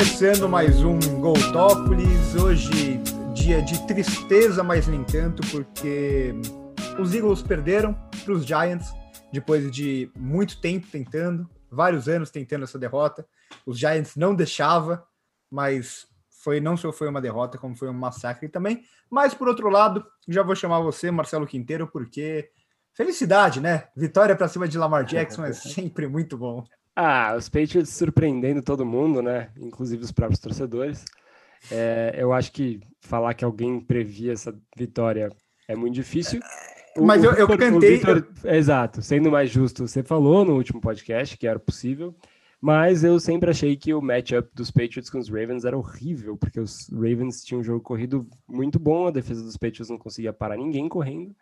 Começando mais um Goltópolis. Hoje, dia de tristeza, mas nem tanto, porque os Eagles perderam para os Giants depois de muito tempo tentando, vários anos tentando essa derrota. Os Giants não deixava, mas foi não só foi uma derrota, como foi um massacre também. Mas por outro lado, já vou chamar você, Marcelo Quinteiro, porque felicidade, né? Vitória para cima de Lamar Jackson é sempre muito bom. Ah, os Patriots surpreendendo todo mundo, né? Inclusive os próprios torcedores. É, eu acho que falar que alguém previa essa vitória é muito difícil. O, Mas eu, eu cantei. Victor, exato, sendo mais justo, você falou no último podcast que era possível. Mas eu sempre achei que o matchup dos Patriots com os Ravens era horrível, porque os Ravens tinham um jogo corrido muito bom, a defesa dos Patriots não conseguia parar ninguém correndo.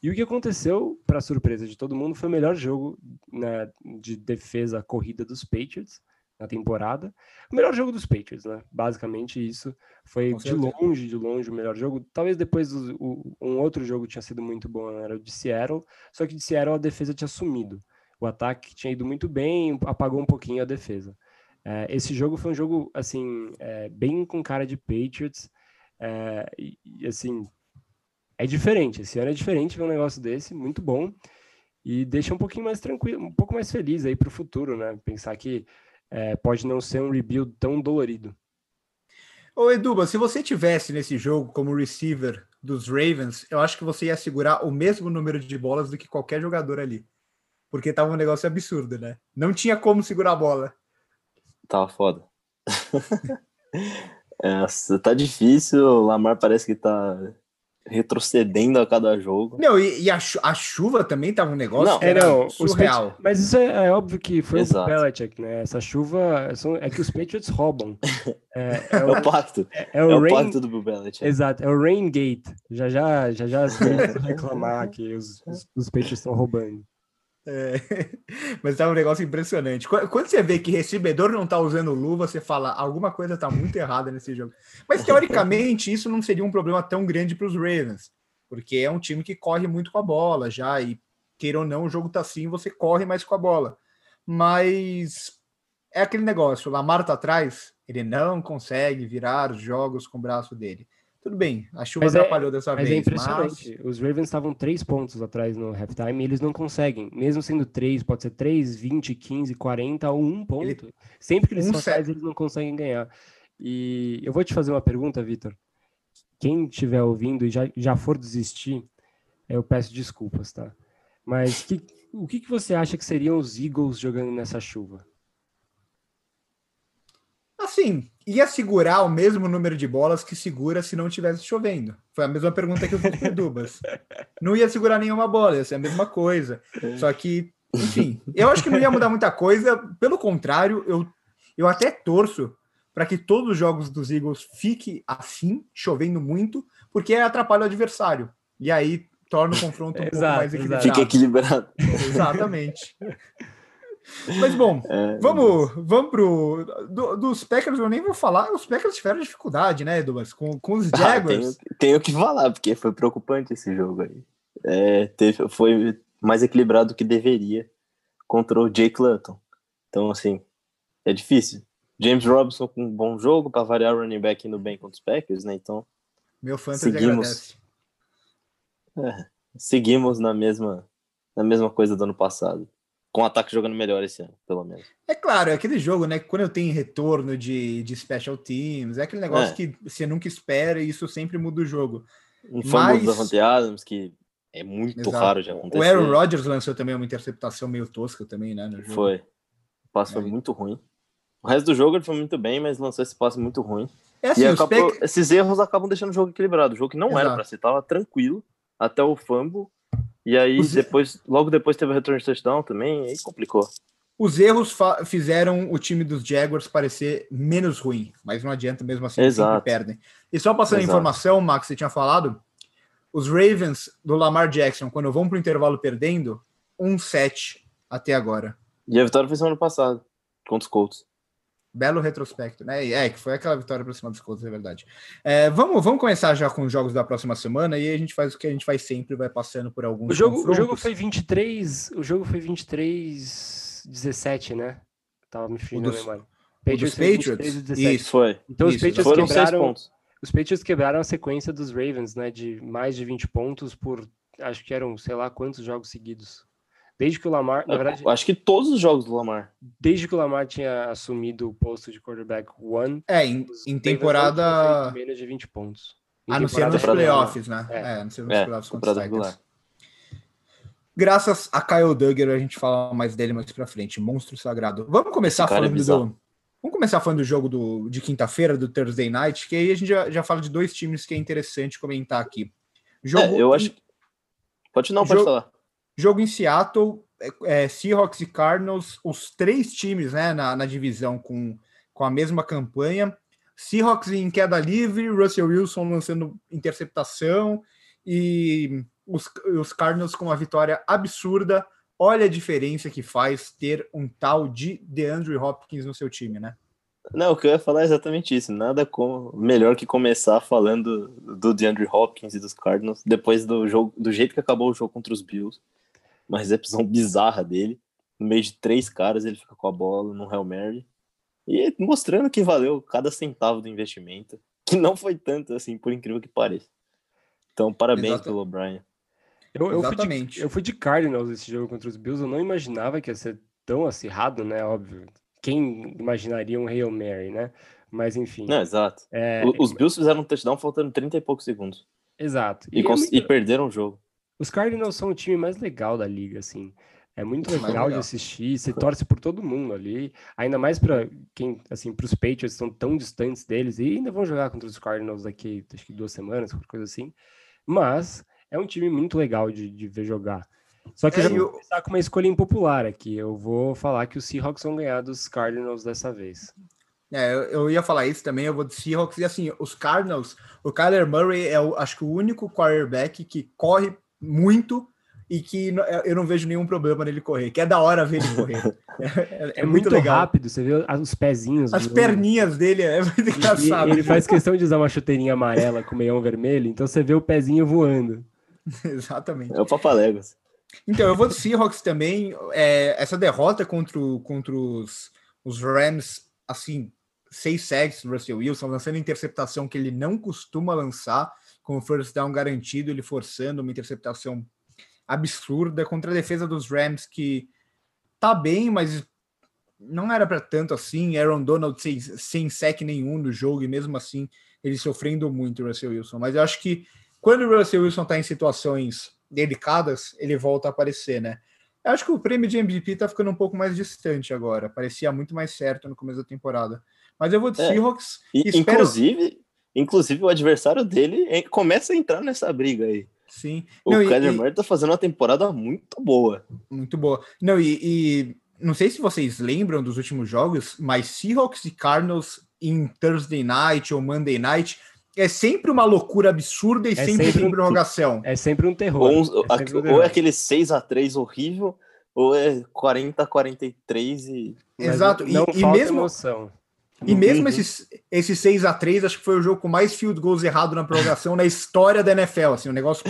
E o que aconteceu, para surpresa de todo mundo, foi o melhor jogo né, de defesa corrida dos Patriots na temporada. O melhor jogo dos Patriots, né? Basicamente isso. Foi de longe, de longe o melhor jogo. Talvez depois o, um outro jogo tinha sido muito bom, né? era o de Seattle. Só que de Seattle a defesa tinha sumido. O ataque tinha ido muito bem, apagou um pouquinho a defesa. É, esse jogo foi um jogo, assim, é, bem com cara de Patriots. É, e, assim, é diferente. Esse ano é diferente ver um negócio desse, muito bom. E deixa um pouquinho mais tranquilo, um pouco mais feliz aí para o futuro, né? Pensar que é, pode não ser um rebuild tão dolorido. Ô Eduba, se você tivesse nesse jogo como receiver dos Ravens, eu acho que você ia segurar o mesmo número de bolas do que qualquer jogador ali. Porque tava um negócio absurdo, né? Não tinha como segurar a bola. Tava foda. é, tá difícil, o Lamar parece que tá retrocedendo a cada jogo. Não, e, e a, a, chuva também tava um negócio não, é, não, surreal. mas isso é, é, óbvio que foi Exato. o Belichick, né? Essa chuva são, é que os Patriots roubam. É, é, o, é o, pacto. É, é o, é o rain, pacto do Belichick. Exato, é o Rain Gate. Já já, já, já reclamar que os, os, os Patriots estão roubando. É, mas tá um negócio impressionante. Quando você vê que recebedor não tá usando luva, você fala alguma coisa tá muito errada nesse jogo. Mas teoricamente isso não seria um problema tão grande para os Ravens, porque é um time que corre muito com a bola já e queira ou não o jogo tá assim, você corre mais com a bola. Mas é aquele negócio, o Lamar tá atrás, ele não consegue virar os jogos com o braço dele. Tudo bem, a chuva mas é- atrapalhou é, dessa mas é vez. É impressionante. Mas... Os Ravens estavam três pontos atrás no halftime e eles não conseguem. Mesmo sendo três, pode ser três, 20, 15, 40 ou um ponto. Ele... Sempre que eles um atrás, eles não conseguem ganhar. E eu vou te fazer uma pergunta, Vitor. Quem estiver ouvindo e já, já for desistir, eu peço desculpas, tá? Mas que, o que, que você acha que seriam os Eagles jogando nessa chuva? Assim, ia segurar o mesmo número de bolas que segura se não tivesse chovendo. Foi a mesma pergunta que eu fiz para Dubas. Não ia segurar nenhuma bola, ia ser a mesma coisa. Só que, enfim, eu acho que não ia mudar muita coisa. Pelo contrário, eu, eu até torço para que todos os jogos dos Eagles fiquem assim, chovendo muito, porque atrapalha o adversário. E aí torna o confronto um exato, pouco mais equilibrado. Fica equilibrado. Exatamente. Mas bom, é, vamos, vamos pro. Do, dos Packers eu nem vou falar. Os Packers tiveram dificuldade, né, Edubas? Com, com os Jaguars. Ah, tenho, que falar, porque foi preocupante esse jogo aí. É, teve, foi mais equilibrado do que deveria contra o Jake Luton. Então, assim, é difícil. James Robinson com um bom jogo, para variar o running back indo bem contra os Packers, né? Então. Meu fantasy seguimos, é, seguimos na mesma, na mesma coisa do ano passado com o ataque jogando melhor esse ano, pelo menos. É claro, é aquele jogo, né? Quando eu tenho retorno de, de special teams, é aquele negócio é. que você nunca espera e isso sempre muda o jogo. Um fumble Mas... da Adams, que é muito Exato. raro de acontecer. O Aaron Rodgers lançou também uma interceptação meio tosca também, né? Foi. O passe é. foi muito ruim. O resto do jogo ele foi muito bem, mas lançou esse passe muito ruim. É assim, e acabou, esses erros acabam deixando o jogo equilibrado. O jogo que não Exato. era para ser, tava tranquilo até o fumble e aí, Os... depois, logo depois teve o return de touchdown também, aí complicou. Os erros fizeram o time dos Jaguars parecer menos ruim, mas não adianta mesmo assim, sempre perdem. E só passando a informação, Max, você tinha falado, os Ravens do Lamar Jackson, quando vão para o intervalo perdendo, 1-7 até agora. E a vitória foi semana passada, contra os Colts. Belo retrospecto, né? É, que foi aquela vitória para cima dos Colts, é verdade. É, vamos, vamos começar já com os jogos da próxima semana e a gente faz o que a gente faz sempre, vai passando por alguns o jogo, O jogo foi 23, o jogo foi 23 17, né? Tava me fingindo dos, Patriots, Patriots? Isso. Foi. Então Isso, os Patriots foram quebraram, pontos. Os Patriots quebraram a sequência dos Ravens, né? De mais de 20 pontos por acho que eram, sei lá, quantos jogos seguidos. Desde que o Lamar, na verdade. Acho que todos os jogos do Lamar. Desde que o Lamar tinha assumido o posto de quarterback one. É, em, em temporada. Menos de 20 pontos. Em no ser nos playoffs, né? É, é no ser nos é, playoffs contra os. Graças a Kyle Duggar, a gente fala mais dele mais pra frente. Monstro sagrado. Vamos começar é falando é do. Vamos começar falando do jogo do, de quinta-feira, do Thursday Night, que aí a gente já, já fala de dois times que é interessante comentar aqui. Jogo é, eu acho. Pode não, pode jogo, falar. Jogo em Seattle, é, é, Seahawks e Cardinals, os três times né, na, na divisão com, com a mesma campanha. Seahawks em queda livre, Russell Wilson lançando interceptação e os, os Cardinals com uma vitória absurda. Olha a diferença que faz ter um tal de DeAndre Hopkins no seu time, né? Não, o que eu ia falar é exatamente isso. Nada como melhor que começar falando do DeAndre Hopkins e dos Cardinals depois do jogo, do jeito que acabou o jogo contra os Bills. Uma recepção bizarra dele. No meio de três caras, ele fica com a bola no Real Mary. E mostrando que valeu cada centavo do investimento. Que não foi tanto assim, por incrível que pareça. Então, parabéns Exato. pelo O'Brien. Eu, eu, Exatamente. Fui de, eu fui de Cardinals esse jogo contra os Bills. Eu não imaginava que ia ser tão acirrado, né? Óbvio. Quem imaginaria um Hail Mary, né? Mas enfim. Não, exato. É... Os Bills fizeram um touchdown faltando 30 e poucos segundos. Exato. E, e, é muito... e perderam o jogo. Os Cardinals são o time mais legal da liga, assim. É muito legal, legal, de assistir, você torce por todo mundo ali, ainda mais para quem, assim, para os Patriots estão tão distantes deles e ainda vão jogar contra os Cardinals daqui, acho que duas semanas, qualquer coisa assim. Mas é um time muito legal de, de ver jogar. Só que é, eu já vou começar com uma escolha impopular aqui. Eu vou falar que os Seahawks vão ganhar dos Cardinals dessa vez. É, eu, eu ia falar isso também, eu vou de Seahawks. E assim, os Cardinals, o Kyler Murray é, o, acho que o único quarterback que corre muito e que eu não vejo nenhum problema nele correr, que é da hora ver ele correr. É, é, é muito, muito legal. rápido, você vê os pezinhos. As perninhas dele, é muito engraçado. E, ele faz questão de usar uma chuteirinha amarela com meião vermelho, então você vê o pezinho voando. Exatamente. É o Papaléguas. Então, eu vou do Seahawks também. É, essa derrota contra, o, contra os, os Rams, assim, seis sacks do Russell Wilson, lançando interceptação que ele não costuma lançar, com o first down garantido, ele forçando uma interceptação absurda contra a defesa dos Rams, que tá bem, mas não era para tanto assim. Aaron Donald sem, sem sec nenhum no jogo, e mesmo assim ele sofrendo muito o Russell Wilson. Mas eu acho que quando o Russell Wilson está em situações delicadas, ele volta a aparecer, né? Eu acho que o prêmio de MVP tá ficando um pouco mais distante agora. Parecia muito mais certo no começo da temporada. Mas eu vou de é, Seahawks. E, espero... inclusive, inclusive, o adversário dele começa a entrar nessa briga aí. Sim. O Kyler Murray tá fazendo uma temporada muito boa. Muito boa. Não, e, e, não sei se vocês lembram dos últimos jogos, mas Seahawks e Cardinals em Thursday Night ou Monday Night é sempre uma loucura absurda e é sempre, sempre tem prorrogação. É sempre um terror. Ou, um, é sempre um ou é aquele 6 a 3 horrível, ou é 40 a 43 e. Exato, e, e, mesmo. Emoção. E mesmo uhum. esses, esse 6 a 3 acho que foi o jogo com mais field goals errado na prorrogação na história da NFL, assim, um negócio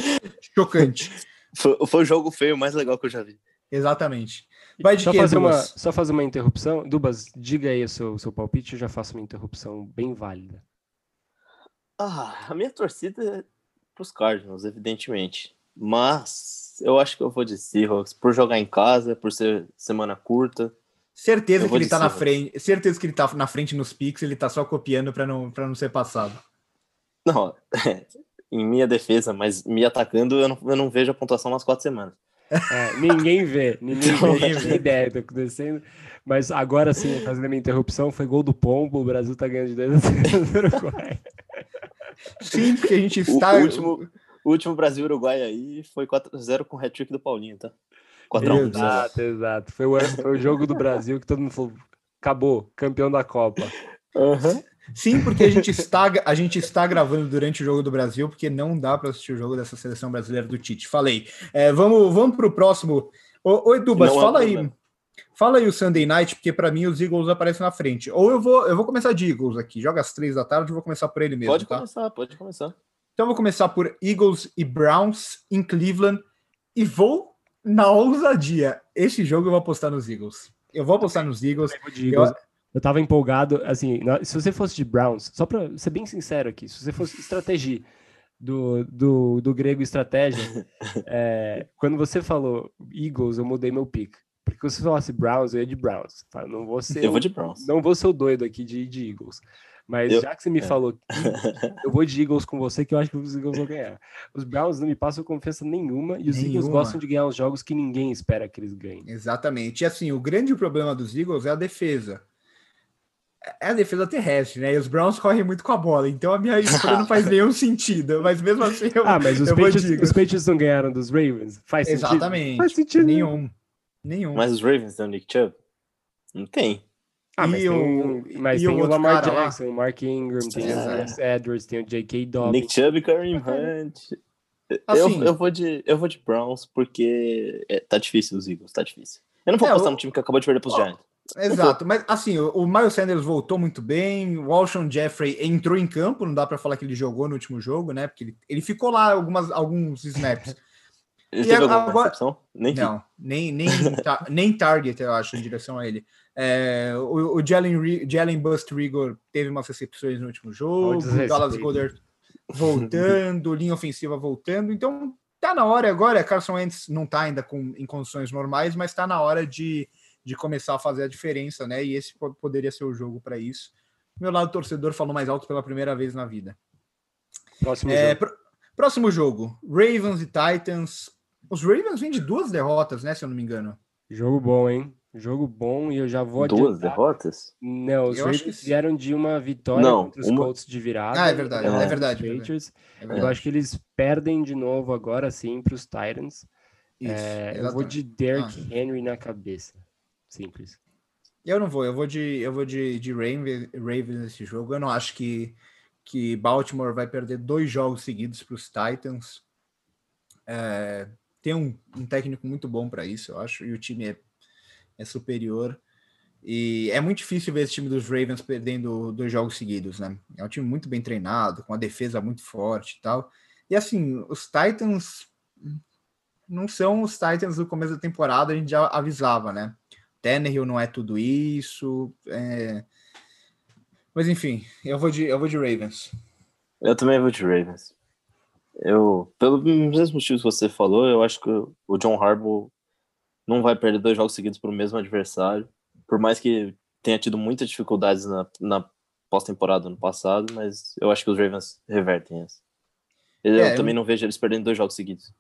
chocante. Foi, foi o jogo feio mais legal que eu já vi. Exatamente. Vai de só, fazer uma, só fazer uma interrupção. Dubas, diga aí o seu, seu palpite, eu já faço uma interrupção bem válida. Ah, a minha torcida é pros Cardinals, evidentemente. Mas eu acho que eu vou de Seahawks por jogar em casa, por ser semana curta. Certeza que ele tá na frente. Certeza que ele tá na frente nos picks, ele tá só copiando para não, pra não ser passado. Não, em minha defesa, mas me atacando, eu não, eu não vejo a pontuação nas quatro semanas. É, ninguém vê, ninguém vê, ninguém ideia do que tá acontecendo. Mas agora sim, fazendo a minha interrupção, foi gol do Pombo, o Brasil tá ganhando de 2 a 0 do Uruguai. Sim, porque a gente está. O último, o último Brasil-Uruguai aí foi 4x0 com o hat-trick do Paulinho, tá? 4x1. Exato, exato. Foi o, foi o jogo do Brasil que todo mundo falou: acabou, campeão da Copa. Uhum. Sim, porque a gente, está, a gente está gravando durante o jogo do Brasil, porque não dá para assistir o jogo dessa seleção brasileira do Tite. Falei. É, vamos vamos para o próximo. Ô, ô Edubas, fala aí. Fala aí o Sunday Night, porque para mim os Eagles aparecem na frente. Ou eu vou, eu vou começar de Eagles aqui. Joga às três da tarde, eu vou começar por ele mesmo. Pode tá? começar, pode começar. Então eu vou começar por Eagles e Browns em Cleveland e vou na ousadia. Esse jogo eu vou apostar nos Eagles. Eu vou apostar nos Eagles. Eu, Eu tava empolgado, assim, se você fosse de Browns, só para ser bem sincero aqui, se você fosse estratégia do, do, do grego estratégia, é, quando você falou Eagles, eu mudei meu pick. Porque se você falasse Browns, eu ia de Browns. Tá? Não vou ser, eu vou de Browns. Não vou ser o doido aqui de, de Eagles. Mas eu, já que você me é. falou, eu vou de Eagles com você, que eu acho que os Eagles vão ganhar. Os Browns não me passam confiança nenhuma e os nenhuma. Eagles gostam de ganhar os jogos que ninguém espera que eles ganhem. Exatamente. E assim, o grande problema dos Eagles é a defesa. É a defesa terrestre, né? E os Browns correm muito com a bola, então a minha escolha não faz nenhum sentido. Mas mesmo assim, eu, ah, mas os, Patriots, os Patriots não ganharam dos Ravens? Faz sentido? Exatamente. Faz sentido nenhum. Nenhum. Mas os Ravens têm o Nick Chubb? Não tem. Ah, mas e tem, o, mas tem o Lamar Jackson, o Mark Ingram, tem é. o Edwards, tem o J.K. Dobbins. Nick Chubb e Kareem Hunt. Assim, eu, eu, vou de, eu vou de Browns porque é, tá difícil os Eagles, tá difícil. Eu não vou é, apostar no time que acabou de perder pros Giants. Exato, mas assim, o, o Miles Sanders voltou muito bem, o Alshon Jeffrey entrou em campo, não dá para falar que ele jogou no último jogo, né? Porque ele, ele ficou lá algumas, alguns snaps. Ele e teve agora, alguma recepção? Nem não, nem, nem, nem target, eu acho, em direção a ele. É, o, o Jalen, Jalen Bust Rigor teve umas recepções no último jogo, o Dallas Goddard voltando, linha ofensiva voltando, então tá na hora agora, Carson Wentz não tá ainda com, em condições normais, mas tá na hora de, de começar a fazer a diferença, né, e esse poderia ser o jogo para isso. Meu lado torcedor falou mais alto pela primeira vez na vida. Próximo é, jogo. Pr próximo jogo, Ravens e Titans, os Ravens vêm de duas derrotas, né? Se eu não me engano. Jogo bom, hein? Jogo bom e eu já vou Duas adiantar. derrotas? Não, os eu Ravens que... vieram de uma vitória não, contra os uma... Colts de virada. Ah, é verdade, é, é verdade. Patriots. É verdade. Eu acho que eles perdem de novo agora sim para os Titans. Isso, é, eu vou de Derrick ah. Henry na cabeça. Simples. Eu não vou, eu vou de, eu vou de, de Ravens, Ravens nesse jogo. Eu não acho que, que Baltimore vai perder dois jogos seguidos para os Titans. É, tem um, um técnico muito bom para isso, eu acho, e o time é, é superior. E é muito difícil ver esse time dos Ravens perdendo dois jogos seguidos, né? É um time muito bem treinado, com uma defesa muito forte e tal. E assim, os Titans não são os Titans do começo da temporada, a gente já avisava, né? Tannehill não é tudo isso. É... Mas enfim, eu vou de, eu vou de Ravens. Eu também vou de Ravens. Eu, pelo mesmo motivo que você falou, eu acho que o John Harbaugh não vai perder dois jogos seguidos para o mesmo adversário, por mais que tenha tido muitas dificuldades na, na pós-temporada no passado, mas eu acho que os Ravens revertem essa. Eu é, também não vejo eles perdendo dois jogos seguidos.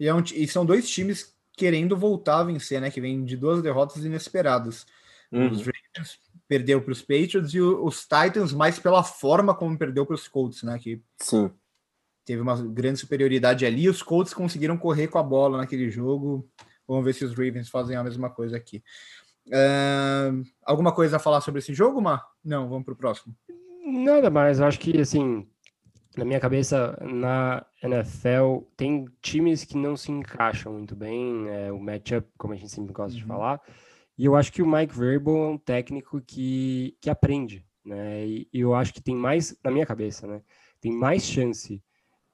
E, é um, e, são dois times querendo voltar a vencer, né? Que vem de duas derrotas inesperadas. Uhum. Os Ravens perdeu para os Patriots e os Titans mais pela forma como perdeu para os Colts, né? Que Sim teve uma grande superioridade ali. Os Colts conseguiram correr com a bola naquele jogo. Vamos ver se os Ravens fazem a mesma coisa aqui. Uh, alguma coisa a falar sobre esse jogo, Mar? Não, vamos para o próximo. Nada mais. Acho que, assim, na minha cabeça, na NFL, tem times que não se encaixam muito bem. É, o matchup, como a gente sempre gosta uhum. de falar. E eu acho que o Mike Verbal é um técnico que, que aprende, né? E, e eu acho que tem mais, na minha cabeça, né? Tem mais chance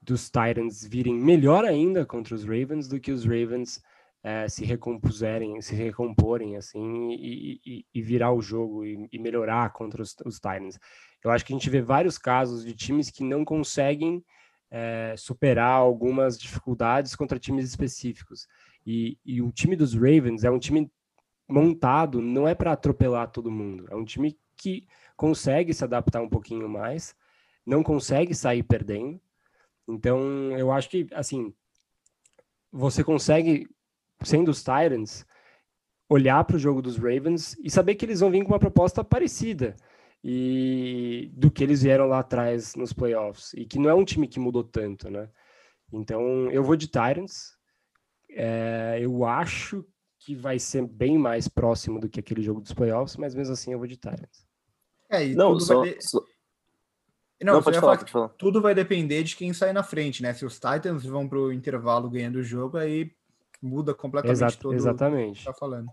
dos Titans virem melhor ainda contra os Ravens do que os Ravens é, se recompuserem, se recomporem assim e, e, e virar o jogo e, e melhorar contra os, os, Titans. Eu acho que a gente vê vários casos de times que não conseguem é, superar algumas dificuldades contra times específicos. E, o time dos Ravens é um time montado, não é para atropelar todo mundo, é um time que consegue se adaptar um pouquinho mais, não consegue sair perdendo, então, eu acho que, assim, você consegue, sendo os Titans, olhar para o jogo dos Ravens e saber que eles vão vir com uma proposta parecida e do que eles vieram lá atrás nos playoffs e que não é um time que mudou tanto, né? Então, eu vou de Titans. É, eu acho que vai ser bem mais próximo do que aquele jogo dos playoffs, mas mesmo assim eu vou de Titans. É, e não, só, vai... só, não, não pode falar, pode falar. Tudo vai depender de quem sair na frente, né? Se os Titans vão para o intervalo ganhando o jogo, aí muda completamente Exato, todo exatamente. o que tá falando.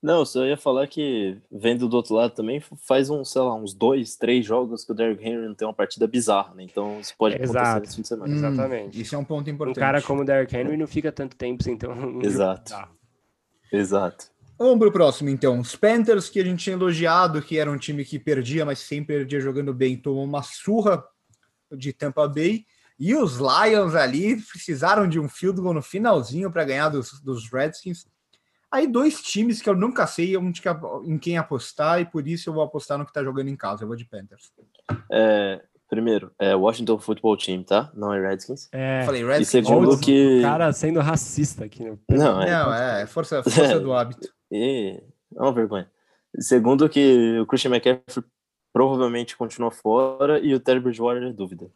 Não, só ia falar que, vendo do outro lado também, faz uns, sei lá, uns dois, três jogos que o Derrick Henry não tem uma partida bizarra, né? Então isso pode acontecer Exato. nesse fim de semana. Hum, Exatamente. Isso é um ponto importante. Um cara como o Derrick Henry não fica tanto tempo, então. Exato. Exato. Vamos para o próximo, então. Os Panthers, que a gente tinha elogiado, que era um time que perdia, mas sempre perdia jogando bem, tomou uma surra de Tampa Bay. E os Lions ali precisaram de um field goal no finalzinho para ganhar dos, dos Redskins. Aí dois times que eu nunca sei onde, em quem apostar, e por isso eu vou apostar no que está jogando em casa. Eu vou de Panthers. É, primeiro, é Washington Football Team, tá? Não é Redskins. É, Falei Redskins. E segundo que... O cara sendo racista aqui. No... Não, é, Não, é força, força do hábito. E... É uma vergonha. Segundo que o Christian McCaffrey provavelmente continua fora e o Terry Bridgewater é dúvida.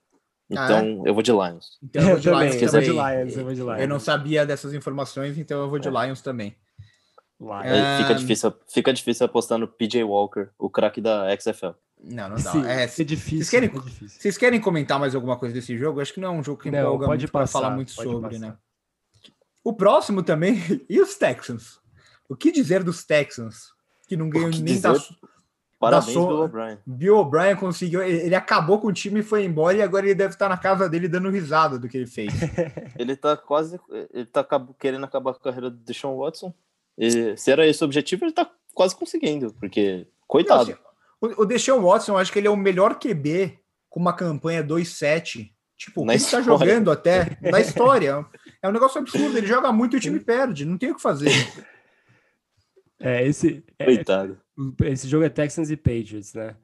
Então, ah, é? eu vou de Lions. Então, eu vou de, eu Lions, eu vou de Lions, eu vou de Lions. Eu não sabia dessas informações, então eu vou de é. Lions também. É, fica, difícil, fica difícil apostar no PJ Walker, o craque da XFL. Não, não dá. Sim, é, é difícil. Vocês querem, é difícil. vocês querem comentar mais alguma coisa desse jogo? Acho que não é um jogo que não, empolga pode passar, falar muito sobre, passar. né? O próximo também, e os Texans? O que dizer dos Texans? Que não ganham nem dizer? da, Parabéns. Bill O'Brien. Bill O'Brien conseguiu, ele acabou com o time e foi embora, e agora ele deve estar na casa dele dando risada do que ele fez. ele tá quase, ele tá querendo acabar com a carreira do Deshaun Watson. E se era esse o objetivo, ele tá quase conseguindo, porque, coitado. Não, assim, o, Deshaun Watson, eu acho que ele é o melhor QB com uma campanha 2-7. Tipo, na ele tá jogando até na história. É um negócio absurdo, ele joga muito e o time perde, não tem o que fazer. É, esse. É, coitado. Esse jogo é Texans e Patriots, né?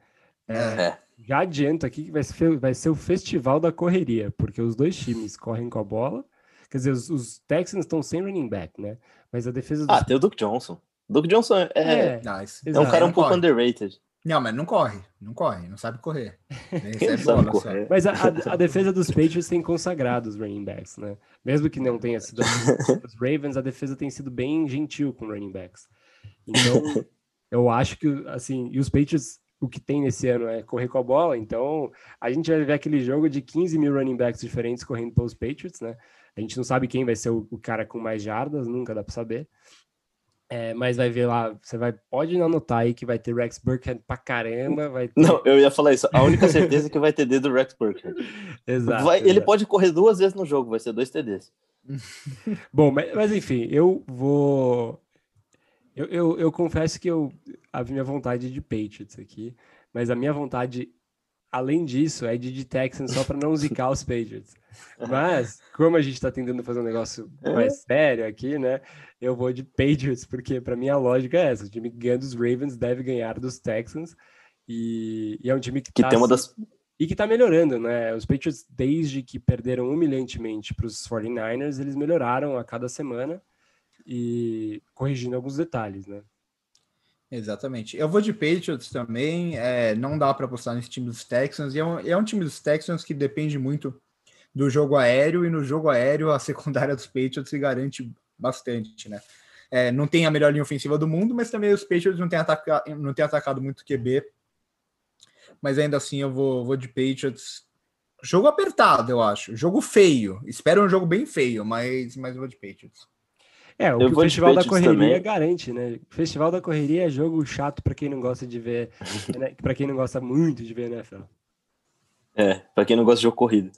É, é. Já adianto aqui que vai ser, vai ser o festival da correria, porque os dois times correm com a bola. Quer dizer, os, os Texans estão sem running back, né? Mas a defesa dos... Ah, tem o Duke Johnson. Duke Johnson é, é, nice. é um cara um pouco underrated. Não, mas não corre, não corre, não sabe correr. é sabe bola, correr. Mas a, a, a, defesa dos Patriots tem consagrado os running backs, né? Mesmo que não tenha sido os Ravens, a defesa tem sido bem gentil com running backs. Então, eu acho que, assim, e os Patriots, o que tem nesse ano é correr com a bola, então a gente vai ver aquele jogo de 15 mil running backs diferentes correndo pelos Patriots, né? A gente não sabe quem vai ser o, o cara com mais jardas, nunca dá para saber. É, mas vai ver lá, você vai pode anotar aí que vai ter Rex Burkhead pra caramba. Vai ter... Não, eu ia falar isso. A única certeza é que vai ter dedo do Rex Burkhead. exato, vai, exato. Ele pode correr duas vezes no jogo, vai ser dois TDs. Bom, mas, mas, enfim, eu vou. Eu, eu, eu confesso que eu a minha vontade de Patriots aqui, mas a minha vontade além disso, é de, de Texans só para não zicar os Patriots. Mas, como a gente está tentando fazer um negócio é. mais sério aqui, né? Eu vou de Patriots, porque para mim a lógica é essa: o time que ganha dos Ravens deve ganhar dos Texans. E, e é um time que, que tá, tem uma das. E que está melhorando, né? Os Patriots, desde que perderam humilhantemente para os 49ers, eles melhoraram a cada semana e corrigindo alguns detalhes, né? Exatamente. Eu vou de Patriots também. É, não dá para apostar nesse time dos Texans. E é um, é um time dos Texans que depende muito do jogo aéreo. E no jogo aéreo, a secundária dos Patriots se garante bastante, né? É, não tem a melhor linha ofensiva do mundo, mas também os Patriots não têm, ataca, não têm atacado muito QB. Mas ainda assim, eu vou, vou de Patriots. Jogo apertado, eu acho. Jogo feio. Espero um jogo bem feio, mas, mas eu vou de Patriots. É, o, o Festival da Correria também. garante, né? Festival da Correria é jogo chato para quem não gosta de ver, né? para quem não gosta muito de ver NFL. É, para quem não gosta de jogo corrido.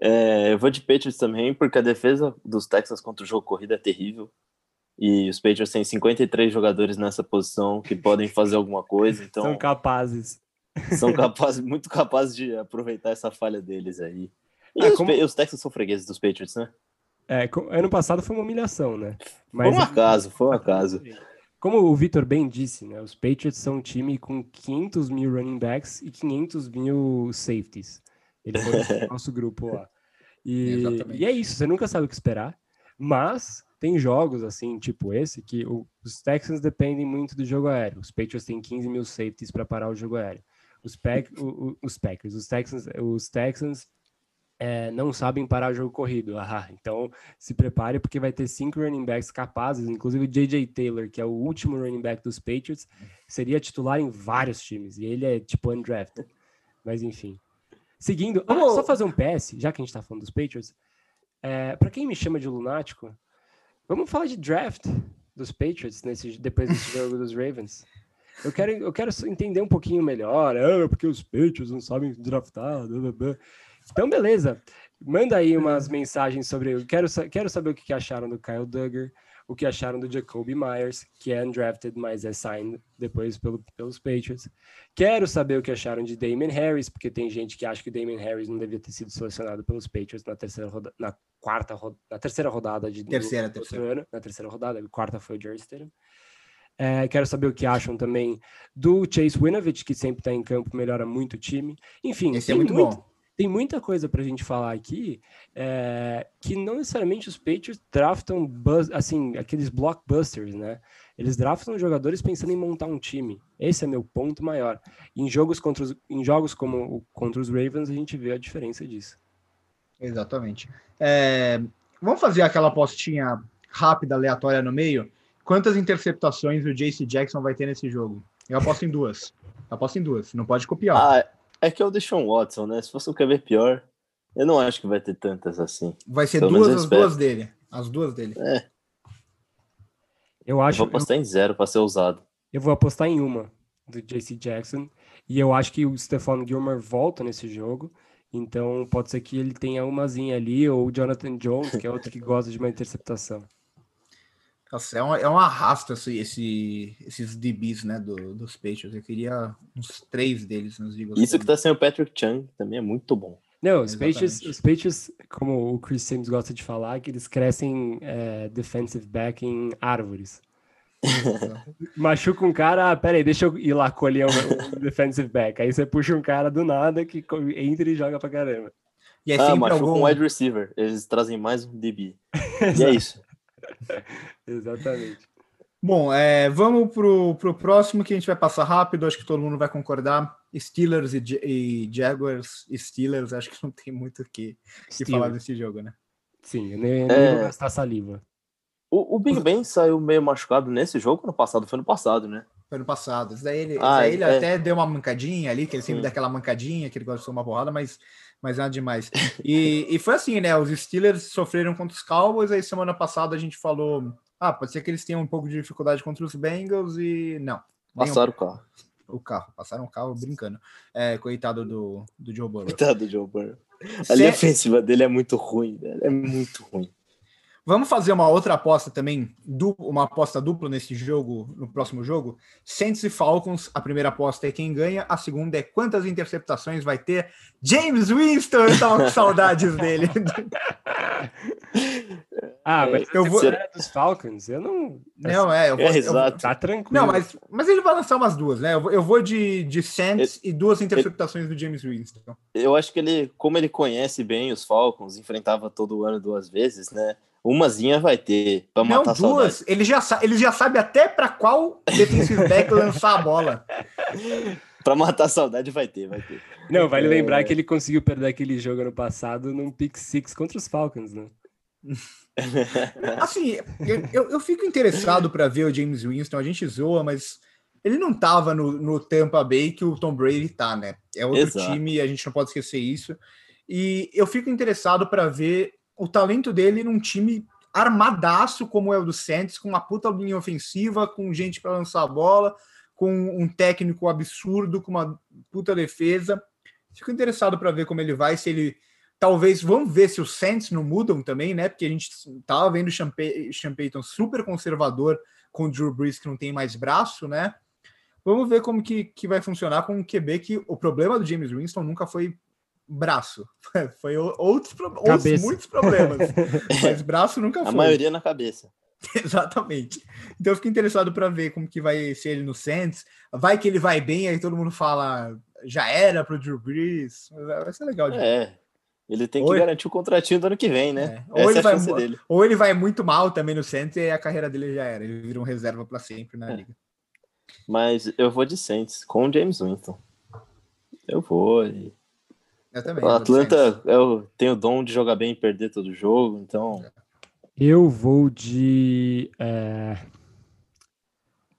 É, eu vou de Patriots também, porque a defesa dos Texans contra o jogo corrido é terrível. E os Patriots têm 53 jogadores nessa posição que podem fazer alguma coisa, então... São capazes. São capazes, muito capazes de aproveitar essa falha deles aí. E ah, os, como... os Texans são fregueses dos Patriots, né? É, ano passado foi uma humilhação, né? Mas, foi um acaso, foi um acaso. Como o Vitor bem disse, né? Os Patriots são um time com 500 mil running backs e 500 mil safeties. Ele foi no nosso grupo lá. E, e, é isso, você nunca sabe o que esperar. Mas tem jogos, assim, tipo esse, que o, os Texans dependem muito do jogo aéreo. Os Patriots têm 15 mil safeties para parar o jogo aéreo. Os, Pack, o, o, os Packers, os Texans, os Texans é, não sabem parar o jogo corrido. Ah, então se prepare porque vai ter cinco running backs capazes, inclusive o J.J. Taylor, que é o último running back dos Patriots, seria titular em vários times e ele é tipo undrafted. Mas enfim. Seguindo, ah, só fazer um PS, já que a gente tá falando dos Patriots. É, para quem me chama de lunático, vamos falar de draft dos Patriots nesse, depois desse jogo dos Ravens. Eu quero, eu quero entender um pouquinho melhor, é, porque os Patriots não sabem draftar. Blá, blá, blá. Então, beleza. Manda aí umas mensagens sobre. Eu quero, quero saber o que acharam do Kyle Duggar. o que acharam do Jacoby Myers, que é undrafted, mas é signed depois pelo, pelos Patriots. Quero saber o que acharam de Damon Harris, porque tem gente que acha que Damon Harris não devia ter sido selecionado pelos Patriots na terceira rodada, na quarta na terceira rodada de terceira, do, terceira. ano, na terceira rodada, a quarta foi o Jersey Stadium. É, quero saber o que acham também do Chase Winovich, que sempre está em campo, melhora muito o time. Enfim, Esse é muito, muito bom tem muita coisa para a gente falar aqui é, que não necessariamente os Patriots draftam assim aqueles blockbusters, né? Eles draftam jogadores pensando em montar um time. Esse é meu ponto maior. Em jogos contra os, em jogos como contra os Ravens a gente vê a diferença disso. Exatamente. É, vamos fazer aquela postinha rápida, aleatória no meio. Quantas interceptações o JC Jackson vai ter nesse jogo? Eu aposto em duas. Eu aposto em duas. Não pode copiar. Ah, é que é o Deshaun Watson, né? Se fosse um QB pior, eu não acho que vai ter tantas assim. Vai ser Pelo duas as duas dele. As duas dele. É. Eu acho. Eu vou apostar eu... em zero para ser usado. Eu vou apostar em uma do JC Jackson. E eu acho que o Stephon Gilmore volta nesse jogo. Então pode ser que ele tenha umazinha ali, ou o Jonathan Jones, que é outro que gosta de uma interceptação. Nossa, é, uma, é um arrasto esse, esse, esses DBs, né, do, dos Patriots. Eu queria uns três deles nos Eagles. Isso que tá sem o Patrick Chung também é muito bom. Não, os Patriots, os Patriots, como o Chris Sims gosta de falar, que eles crescem é, defensive back em árvores. Machuca um cara, ah, peraí, deixa eu ir lá colher o, defensive back. Aí você puxa um cara do nada que entra e joga pra caramba. E é ah, machuca algum... um wide receiver. Eles trazem mais um DB. e é isso. Exatamente. Bom, é, vamos pro, pro próximo que a gente vai passar rápido, acho que todo mundo vai concordar. Steelers e, e Jaguars Steelers, acho que não tem muito o que, que falar desse jogo, né? Sim, eu nem, nem é... vou gastar saliva. O, o Big Ben saiu meio machucado nesse jogo no passado, foi no passado, né? Foi no passado. Isso daí ele, ah, daí ele é... até deu uma mancadinha ali, que ele sempre Sim. dá aquela mancadinha, que ele gosta de tomar porrada, mas, mas nada demais. E, e foi assim, né? Os Steelers sofreram contra os Cowboys, aí semana passada a gente falou ah, pode ser que eles tenham um pouco de dificuldade contra os Bengals e. Não. Passaram o carro. O carro, passaram o carro brincando. É, coitado do, do Joe Burrow. Coitado do Joe Burrow. A linha ofensiva dele é muito ruim, velho. É muito ruim. Vamos fazer uma outra aposta também, uma aposta dupla nesse jogo, no próximo jogo. Saints e Falcons, a primeira aposta é quem ganha, a segunda é quantas interceptações vai ter James Winston. Eu tava com saudades dele. ah, mas eu vou dos Falcons, eu não. Não, é, eu vou, é, exato. Tá tranquilo. Não, mas, mas ele vai lançar umas duas, né? Eu vou, eu vou de, de Saints ele, e duas interceptações ele, do James Winston. Eu acho que ele, como ele conhece bem os Falcons, enfrentava todo ano duas vezes, né? Umazinha vai ter pra Não, matar duas. Ele já, ele já sabe até para qual defensive back lançar a bola. pra matar a saudade vai ter, vai ter. Não, vale é... lembrar que ele conseguiu perder aquele jogo ano passado num pick six contra os Falcons, né? assim, eu, eu fico interessado para ver o James Winston. A gente zoa, mas ele não tava no, no Tampa Bay que o Tom Brady tá, né? É outro Exato. time, a gente não pode esquecer isso. E eu fico interessado para ver o talento dele num time armadaço como é o do Santos, com uma puta linha ofensiva, com gente para lançar a bola, com um técnico absurdo, com uma puta defesa. Fico interessado para ver como ele vai, se ele talvez vamos ver se os Saints não mudam também, né? Porque a gente tava vendo o Sean super conservador com o Drew Brees que não tem mais braço, né? Vamos ver como que, que vai funcionar com o QB que o problema do James Winston nunca foi braço. Foi outros, outros muitos problemas. Mas braço nunca foi. A maioria na cabeça. Exatamente. Então eu fico interessado para ver como que vai ser ele no Saints. Vai que ele vai bem, aí todo mundo fala já era pro Drew Brees. Vai ser legal. De é. Ele tem que ou garantir o contratinho do ano que vem, né? É. Ou, ele é vai, ou ele vai muito mal também no Saints e a carreira dele já era. Ele vira um reserva para sempre na é. liga. Mas eu vou de Saints com o James Winston. Eu vou. E... Eu também. O Atlanta eu, tem o dom de jogar bem e perder todo jogo, então. Eu vou de. É...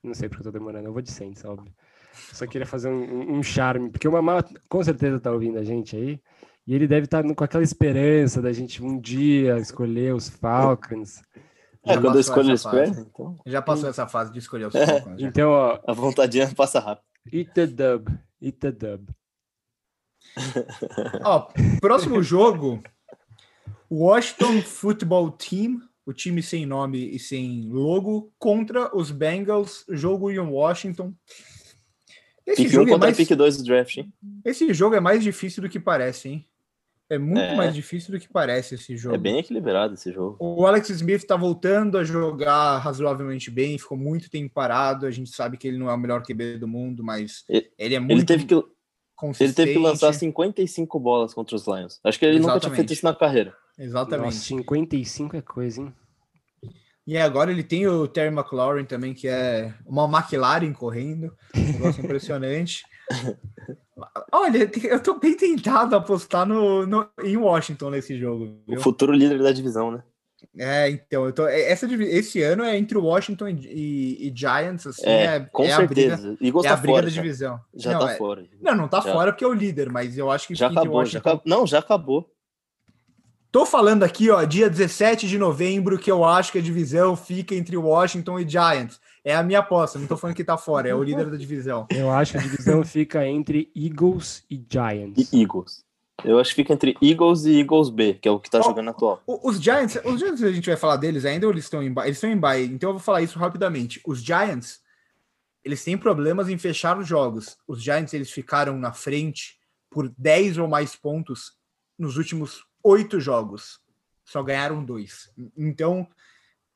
Não sei porque eu tô demorando, eu vou de Saints, óbvio. Só queria fazer um, um charme, porque o Mamá com certeza tá ouvindo a gente aí, e ele deve estar tá com aquela esperança da gente um dia escolher os Falcons. É, já quando eu escolho os então. Já passou essa fase de escolher os Falcons. Então, ó. A vontadinha passa rápido. Eat the dub. Eat the dub. Ó, próximo jogo, Washington Football Team o time sem nome e sem logo, contra os Bengals, jogo em Washington. Esse pick jogo 1 é mais... pick 2 do draft, hein? Esse jogo é mais difícil do que parece, hein? É muito é. mais difícil do que parece esse jogo. É bem equilibrado esse jogo. O Alex Smith tá voltando a jogar razoavelmente bem, ficou muito tempo parado. A gente sabe que ele não é o melhor QB do mundo, mas ele, ele é muito. Ele teve, que, ele teve que lançar 55 bolas contra os Lions. Acho que ele Exatamente. nunca tinha feito isso na carreira. Exatamente. Nossa, 55 é coisa, hein? E agora ele tem o Terry McLaurin também, que é uma McLaren correndo. Um negócio impressionante. Olha, eu tô bem tentado a apostar no, no, em Washington nesse jogo. Viu? O futuro líder da divisão, né? É, então, eu tô, é, essa, esse ano é entre Washington e, e Giants, assim, é, é com é certeza. A briga, Eagles é tá a briga fora, da divisão. Já, já não, tá é, fora. Não, não tá já. fora porque é o líder, mas eu acho que já acabou, Washington... já Não, já acabou. Tô falando aqui, ó, dia 17 de novembro, que eu acho que a divisão fica entre Washington e Giants. É a minha aposta, não tô falando que tá fora, é o líder da divisão. Eu acho que a divisão fica entre Eagles e Giants. E Eagles. Eu acho que fica entre Eagles e Eagles B, que é o que tá oh, jogando atual. Os Giants, os Giants a gente vai falar deles ainda ou eles estão em eles estão em bye, então eu vou falar isso rapidamente. Os Giants, eles têm problemas em fechar os jogos. Os Giants eles ficaram na frente por 10 ou mais pontos nos últimos oito jogos. Só ganharam dois. Então,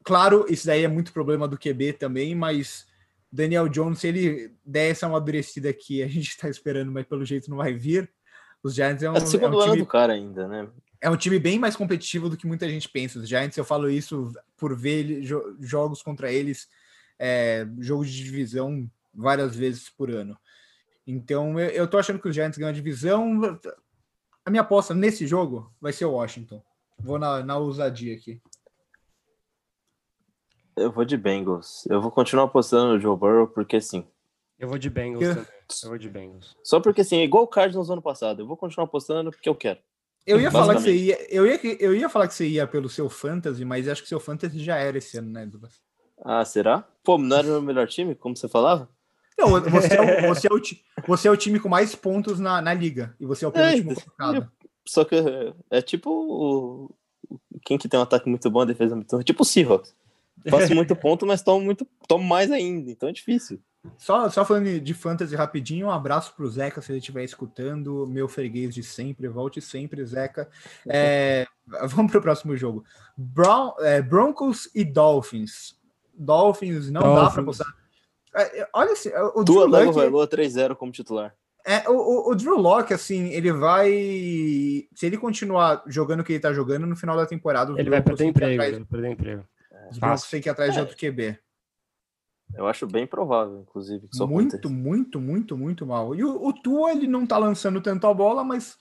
claro, isso daí é muito problema do QB também, mas Daniel Jones, se ele der essa amadurecida que a gente está esperando, mas pelo jeito não vai vir, os Giants é um, é, segundo é um time, do cara ainda, né? É um time bem mais competitivo do que muita gente pensa. Os Giants, eu falo isso por ver jogos contra eles, é, jogos de divisão várias vezes por ano. Então, eu, eu tô achando que os Giants ganham a divisão. A minha aposta nesse jogo vai ser o Washington. Vou na, na ousadia aqui. Eu vou de Bengals. Eu vou continuar apostando no Joe Burrow, porque sim. Eu vou de Bengals eu... também. Eu vou de Bengals. Só porque assim, é igual o Cardinals no ano passado. Eu vou continuar apostando porque eu quero. Eu ia falar que você ia, eu ia, eu ia falar que você ia pelo seu fantasy, mas acho que seu fantasy já era esse ano, né, Douglas? Ah, será? Pô, não era o melhor time, como você falava? Não, você é o, você é o, você é o time com mais pontos na, na liga. E você é o penúltimo é, colocado. Só que é tipo o, quem que tem um ataque muito bom, a defesa muito ruim. Tipo o Seahawks. Faço muito ponto, mas tomo, muito, tomo mais ainda. Então é difícil. Só, só falando de fantasy rapidinho, um abraço pro Zeca, se ele estiver escutando, meu freguês de sempre, volte sempre, Zeca. É, vamos pro próximo jogo. Brown, é, Broncos e Dolphins. Dolphins não Dolphins. dá para postar. É, olha assim, o Tua Drew Luck... Lua 3-0 como titular. É, o, o, o, Drew Locke, assim, ele vai. Se ele continuar jogando o que ele tá jogando, no final da temporada. Ele vai perder emprego, atrás... perder emprego. Os Broncos têm que ir atrás de é. outro QB. Eu acho bem provável, inclusive. Que muito, aconteça. muito, muito, muito mal. E o, o Tua, ele não tá lançando tanto a bola, mas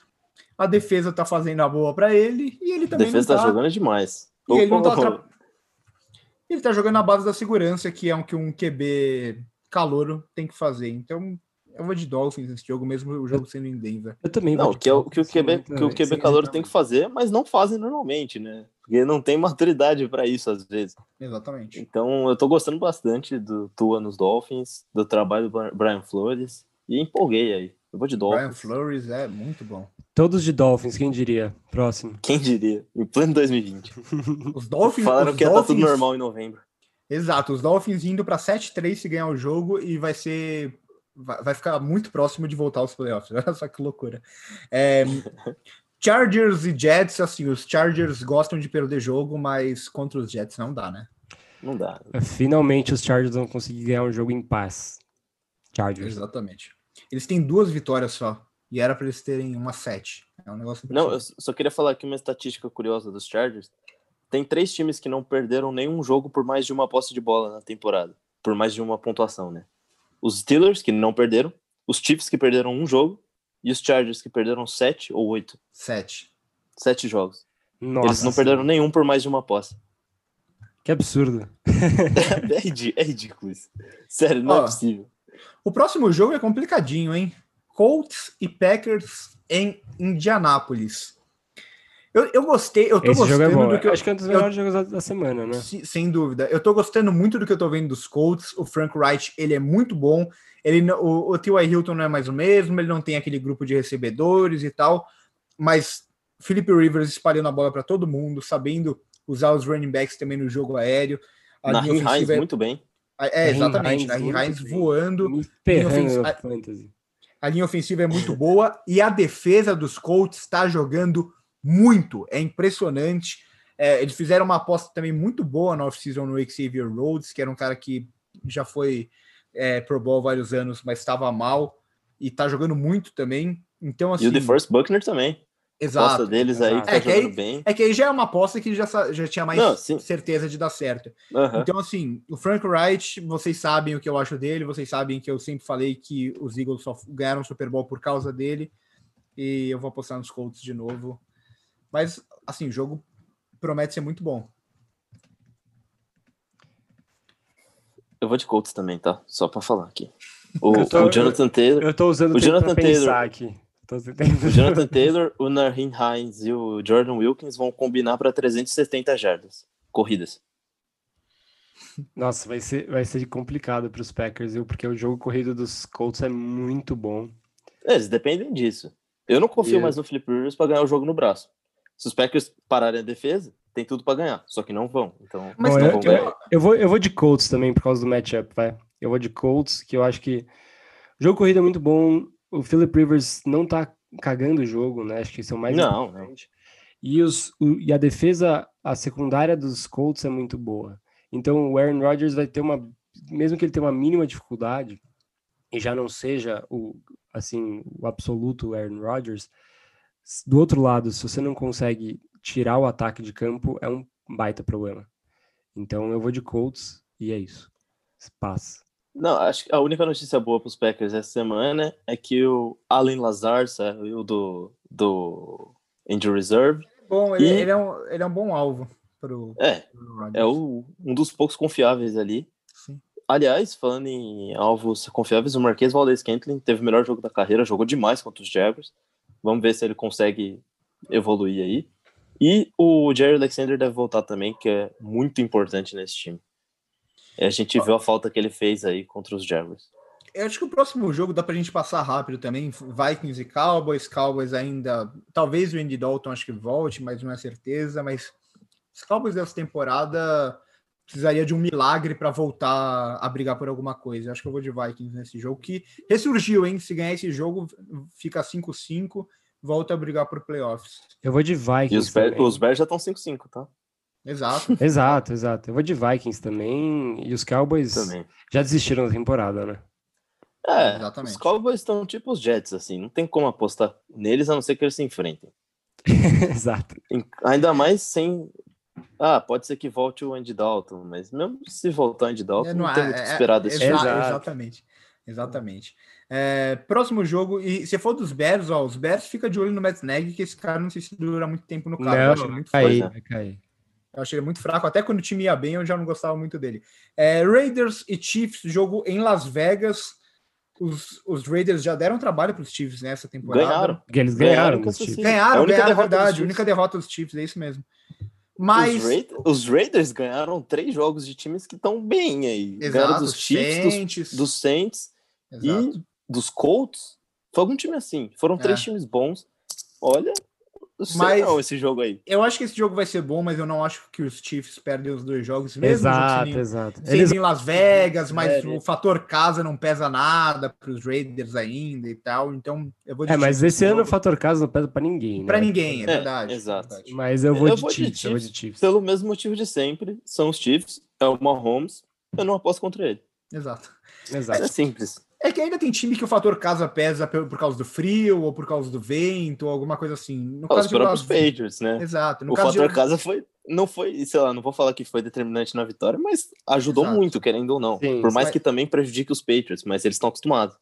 a defesa tá fazendo a boa para ele e ele também. A defesa tá, tá jogando demais. E ele não tá. Tra... Ele tá jogando na base da segurança, que é o que um QB calouro tem que fazer. Então, eu vou de Dolphins nesse jogo, mesmo o jogo sendo em Denver. Eu também Não, que é o que o QB, que o QB calor tem que fazer, mas não fazem normalmente, né? Porque não tem maturidade para isso às vezes. Exatamente. Então, eu tô gostando bastante do Tua nos Dolphins, do trabalho do Brian Flores e empolguei aí. Eu vou de Dolphins. Brian Flores é muito bom. Todos de Dolphins, quem diria? Próximo. Quem diria? Em pleno 2020. os Dolphins. Falaram os que ia Dolphins... estar tudo normal em novembro. Exato, os Dolphins indo para 7-3 se ganhar o jogo e vai ser vai ficar muito próximo de voltar aos playoffs. Olha só que loucura. É, Chargers e Jets, assim, os Chargers gostam de perder jogo, mas contra os Jets não dá, né? Não dá. Finalmente os Chargers vão conseguir ganhar um jogo em paz. Chargers. Exatamente. Eles têm duas vitórias só. E era para eles terem uma sete. É um negócio. Não, eu só queria falar aqui uma estatística curiosa dos Chargers. Tem três times que não perderam nenhum jogo por mais de uma posse de bola na temporada. Por mais de uma pontuação, né? Os Steelers, que não perderam, os Chiefs, que perderam um jogo, e os Chargers, que perderam sete ou oito? Sete. Sete jogos. Nossa. Eles não perderam nenhum por mais de uma posse. Que absurdo. é, ridículo isso. Sério, não é Ó, é possível. O próximo jogo é complicadinho, hein? Colts e Packers em Indianápolis. Eu, eu gostei, eu tô Esse gostando jogo é do que eu, Acho que é um dos melhores eu, jogos da semana, né? Sem dúvida. Eu tô gostando muito do que eu tô vendo dos Colts. O Frank Wright, ele é muito bom. Ele, o, o T.Y. Hilton não é mais o mesmo, ele não tem aquele grupo de recebedores e tal, mas Philip Rivers espalhando a bola para todo mundo, sabendo usar os running backs também no jogo aéreo. A Na linha Hines, é... muito bem. É, exatamente. Na Hines voando. A linha ofensiva é muito boa e a defesa dos Colts está jogando muito. É impressionante. É, eles fizeram uma aposta também muito boa na off-season no Xavier Rhodes, que era um cara que já foi é, Pro Bowl vários anos, mas estava mal e está jogando muito também. Então, assim, e o The First Buckner também. Exato. A aposta deles aí tá é, que aí, bem. É que aí já é uma aposta que já, já tinha mais Não, certeza de dar certo. Uhum. Então, assim, o Frank Wright, vocês sabem o que eu acho dele, vocês sabem que eu sempre falei que os Eagles só ganharam o Super Bowl por causa dele. E eu vou apostar nos Colts de novo. Mas, assim, o jogo promete ser muito bom. Eu vou de Colts também, tá? Só para falar aqui. O, tô, o, Jonathan Taylor. Eu tô usando o Jonathan Taylor. Aqui. O Jonathan Taylor, o Narhin Hines e o Jordan Wilkins vão combinar para 370 jardas corridas. Nossa, vai ser, vai ser complicado para os Packers, viu? Porque o jogo corrido dos Colts é muito bom. Eles dependem disso. Eu não confio e... mais no Flip Rivers para ganhar o jogo no braço. Se os Packers pararem a defesa, tem tudo para ganhar, só que não vão. Então, Mas não eu, eu, eu, vou, eu vou de Colts também por causa do matchup, vai. Eu vou de Colts, que eu acho que o jogo corrido é muito bom. O Philip Rivers não tá cagando o jogo, né? Acho que são mais não, importante. Não. E, os, o, e a defesa, a secundária dos Colts é muito boa. Então o Aaron Rodgers vai ter uma, mesmo que ele tenha uma mínima dificuldade e já não seja o assim o absoluto Aaron Rodgers, do outro lado, se você não consegue tirar o ataque de campo, é um baita problema. Então eu vou de Colts e é isso. Passa. Não, acho que a única notícia boa para os Packers essa semana é que o Allen Lazar saiu do, do Injury Reserve. Bom, ele, e... ele, é um, ele é um bom alvo para o. É, é o, um dos poucos confiáveis ali. Sim. Aliás, falando em alvos confiáveis, o Marquês Valdez Kentlin teve o melhor jogo da carreira, jogou demais contra os Jaguars. Vamos ver se ele consegue evoluir aí. E o Jerry Alexander deve voltar também, que é muito importante nesse time. E a gente viu a falta que ele fez aí contra os Jaguars. Eu acho que o próximo jogo dá pra gente passar rápido também. Vikings e Cowboys. Cowboys ainda. Talvez o Andy Dalton acho que volte, mas não é certeza. Mas os Cowboys dessa temporada precisaria de um milagre para voltar a brigar por alguma coisa. Eu acho que eu vou de Vikings nesse jogo, que ressurgiu, hein? Se ganhar esse jogo, fica 5-5, volta a brigar por playoffs. Eu vou de Vikings. E os, Bears, os Bears já estão 5-5, tá? Exato. exato, exato. Eu vou de Vikings também. E os Cowboys também. já desistiram da temporada, né? É, Exatamente. os Cowboys estão tipo os Jets, assim. Não tem como apostar neles a não ser que eles se enfrentem. exato. Ainda mais sem ah, pode ser que volte o Andy Dalton, mas mesmo se voltar o Andy Dalton, é, não, não tem muito é, que esperar desse é, jogo. Exatamente. Exatamente. É, próximo jogo, e se for dos Bears, ó, os Bears fica de olho no Matt Nagy, que esse cara não sei se dura muito tempo no carro. Não, eu acho ele muito cair, fraco. Vai cair. Eu achei ele muito fraco, até quando o time ia bem, eu já não gostava muito dele. É, Raiders e Chiefs, jogo em Las Vegas. Os, os Raiders já deram trabalho para os Chiefs nessa temporada. Ganharam. Eles ganharam. Ganharam, ganharam, ganharam, é verdade. A única derrota dos Chiefs, é isso mesmo. Mas. Os, Raiders, os Raiders ganharam três jogos de times que estão bem aí. Exato, ganharam dos Chiefs, Saints. Dos, dos Saints e dos Colts. Foi algum time assim. Foram três é. times bons. Olha, mas não, esse jogo aí. Eu acho que esse jogo vai ser bom, mas eu não acho que os Chiefs perdem os dois jogos. Mesmo exato, sendo, exato. Sendo Eles... em Las Vegas, mas é, o fator casa não pesa nada para os Raiders ainda e tal. Então eu vou. é, mas esse ano jogo. o fator casa não pesa para ninguém. Né? Para ninguém, é, é verdade. Exato. Verdade. Mas eu vou, eu de, vou Chiefs, de, Chiefs, eu vou de Chiefs. Pelo mesmo motivo de sempre, são os Chiefs, é o Mahomes. Eu não aposto contra ele. Exato. Exato. É simples. É que ainda tem time que o fator casa pesa por causa do frio, ou por causa do vento, ou alguma coisa assim. No Os próprios Patriots, né? Exato. o fator de... casa foi, não foi, sei lá, não vou falar que foi determinante na vitória, mas ajudou Exato. muito, querendo ou não. Sim, por mais mas... que também prejudique os Patriots, mas eles estão acostumados.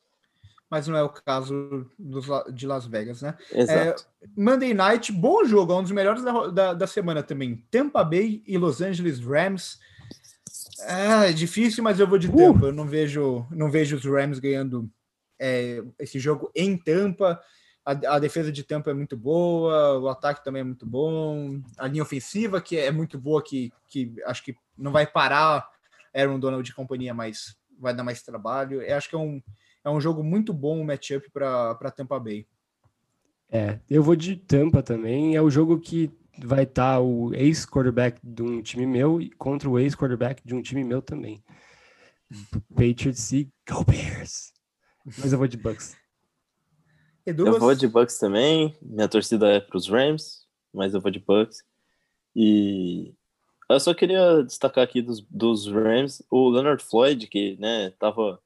Mas não é o caso dos, de Las Vegas, né? Exato. É, Monday Night, bom jogo, é um dos melhores da, da, da semana também. Tampa Bay e Los Angeles Rams. É, é difícil, mas eu vou de uh! Tampa. Eu não vejo, não vejo os Rams ganhando é, esse jogo em Tampa. A, a, defesa de Tampa é muito boa, o ataque também é muito bom. A linha ofensiva, que é muito boa, que, que acho que não vai parar Aaron Donald de companhia, mas vai dar mais trabalho. Eu acho que é um, é um jogo muito bom, um matchup para Tampa Bay. É, eu vou de Tampa também. É o jogo que vai estar tá o ex-quarterback de um time meu contra o ex-quarterback de um time meu também. Patriots e Go Bears. Mas eu vou de Bucks. Eu vou de Bucks também. Minha torcida é para os Rams, mas eu vou de Bucks. E eu só queria destacar aqui dos, dos Rams o Leonard Floyd, que né, tava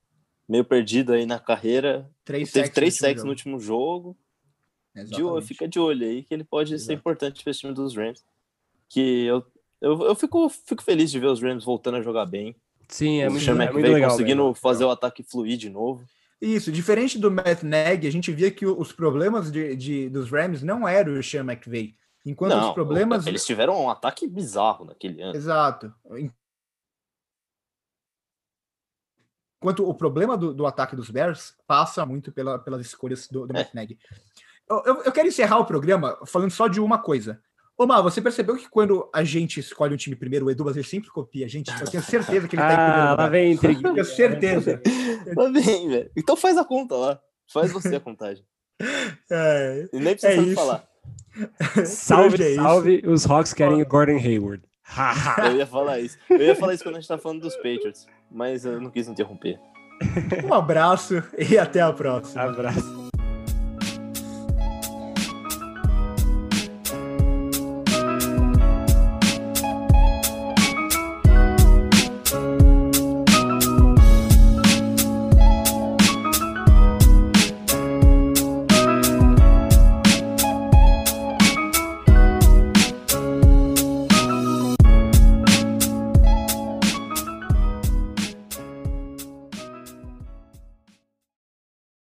meio perdido aí na carreira. Três teve três sacks no último jogo. De olho, fica de olho aí que ele pode Exato. ser importante para esse time dos Rams. Que eu, eu, eu fico, fico feliz de ver os Rams voltando a jogar bem. Sim, é muito, é muito legal. Conseguindo mesmo. fazer o ataque fluir de novo. Isso, diferente do Matt Nagy, a gente via que os problemas de, de dos Rams não eram o Sean McVay. Enquanto não, os problemas. Eles tiveram um ataque bizarro naquele ano. Exato. Enquanto o problema do, do ataque dos Bears passa muito pela, pelas escolhas do, do é. Matt Nagy. Eu, eu, quero encerrar o programa falando só de uma coisa. Omar, você percebeu que quando a gente escolhe um time primeiro, o Edu ele sempre copia a gente? Eu tenho certeza que ele tá ah, em primeiro lugar. Lá vem intriga. Tenho certeza. Lá vem, velho. Então faz a conta lá. Faz você a contagem. É, e nem precisa é falar. Salve, é salve. Os Hawks querem o Gordon Hayward. eu ia falar isso. Eu ia falar isso quando a gente tá falando dos Patriots, mas eu não quis interromper. Um abraço e até a próxima. Abraço.